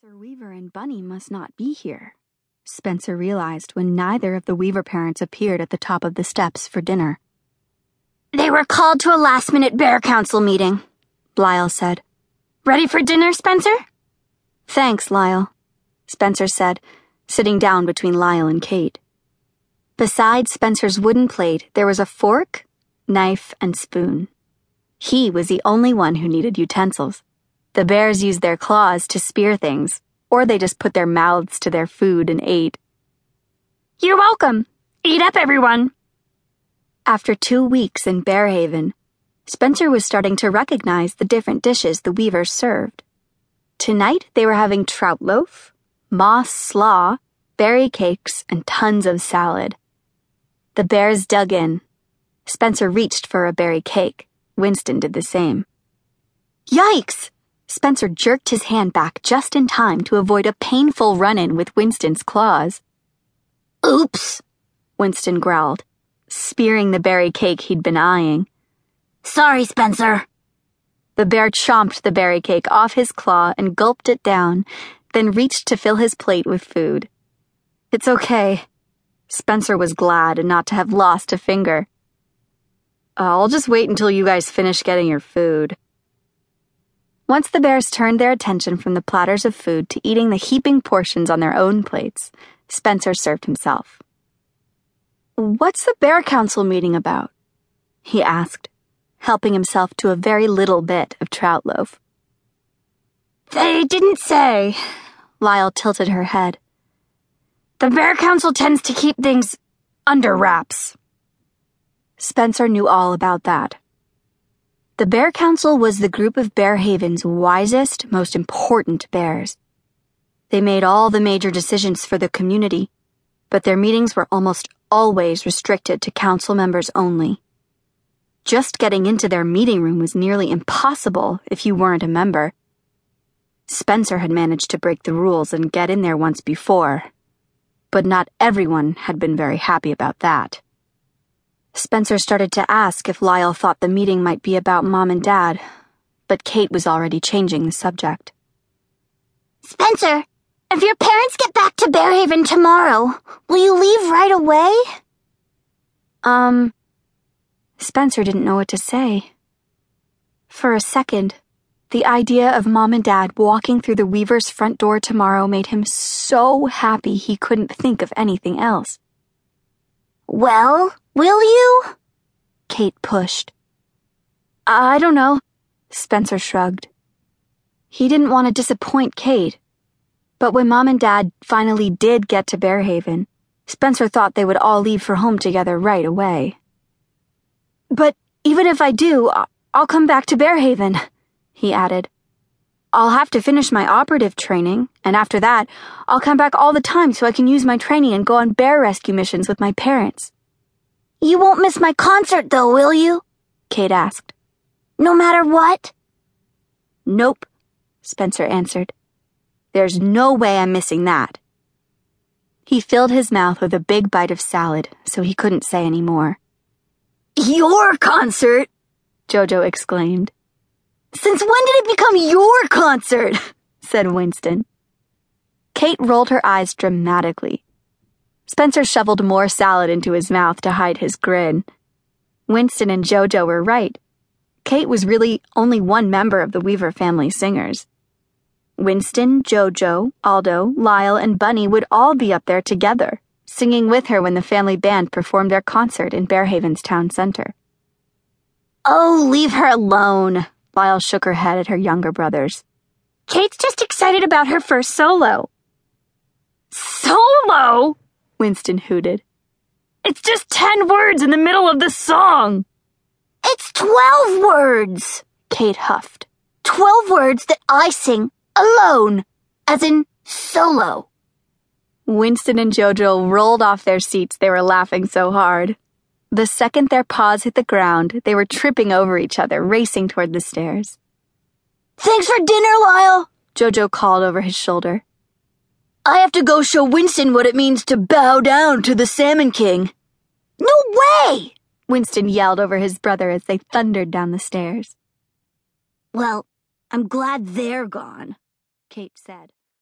Sir Weaver and Bunny must not be here, Spencer realized when neither of the Weaver parents appeared at the top of the steps for dinner. They were called to a last minute Bear Council meeting, Lyle said. Ready for dinner, Spencer? Thanks, Lyle, Spencer said, sitting down between Lyle and Kate. Beside Spencer's wooden plate, there was a fork, knife, and spoon. He was the only one who needed utensils. The bears used their claws to spear things, or they just put their mouths to their food and ate. You're welcome. Eat up, everyone. After two weeks in Bearhaven, Spencer was starting to recognize the different dishes the weavers served. Tonight they were having trout loaf, moss slaw, berry cakes, and tons of salad. The bears dug in. Spencer reached for a berry cake. Winston did the same. Yikes! Spencer jerked his hand back just in time to avoid a painful run in with Winston's claws. Oops, Winston growled, spearing the berry cake he'd been eyeing. Sorry, Spencer. The bear chomped the berry cake off his claw and gulped it down, then reached to fill his plate with food. It's okay. Spencer was glad not to have lost a finger. I'll just wait until you guys finish getting your food. Once the bears turned their attention from the platters of food to eating the heaping portions on their own plates, Spencer served himself. What's the Bear Council meeting about? he asked, helping himself to a very little bit of trout loaf. They didn't say. Lyle tilted her head. The Bear Council tends to keep things under wraps. Spencer knew all about that. The Bear Council was the group of Bearhaven's wisest, most important bears. They made all the major decisions for the community, but their meetings were almost always restricted to council members only. Just getting into their meeting room was nearly impossible if you weren't a member. Spencer had managed to break the rules and get in there once before, but not everyone had been very happy about that. Spencer started to ask if Lyle thought the meeting might be about mom and dad, but Kate was already changing the subject. Spencer, if your parents get back to Bearhaven tomorrow, will you leave right away? Um, Spencer didn't know what to say. For a second, the idea of mom and dad walking through the Weaver's front door tomorrow made him so happy he couldn't think of anything else. Well, will you? Kate pushed. I don't know, Spencer shrugged. He didn't want to disappoint Kate. But when Mom and Dad finally did get to Bearhaven, Spencer thought they would all leave for home together right away. But even if I do, I'll come back to Bearhaven, he added. I'll have to finish my operative training, and after that, I'll come back all the time so I can use my training and go on bear rescue missions with my parents. You won't miss my concert, though, will you? Kate asked. No matter what? Nope, Spencer answered. There's no way I'm missing that. He filled his mouth with a big bite of salad, so he couldn't say any more. Your concert! Jojo exclaimed. Since when did it become your concert? said Winston. Kate rolled her eyes dramatically. Spencer shoveled more salad into his mouth to hide his grin. Winston and Jojo were right. Kate was really only one member of the Weaver family singers. Winston, Jojo, Aldo, Lyle, and Bunny would all be up there together, singing with her when the family band performed their concert in Bearhaven's town center. Oh, leave her alone, Lyle shook her head at her younger brothers. Kate's just excited about her first solo. Solo? Winston hooted. It's just ten words in the middle of the song. It's twelve words, Kate huffed. Twelve words that I sing alone, as in solo. Winston and Jojo rolled off their seats, they were laughing so hard. The second their paws hit the ground, they were tripping over each other, racing toward the stairs. Thanks for dinner, Lyle, Jojo called over his shoulder. I have to go show Winston what it means to bow down to the Salmon King. No way! Winston yelled over his brother as they thundered down the stairs. Well, I'm glad they're gone, Kate said.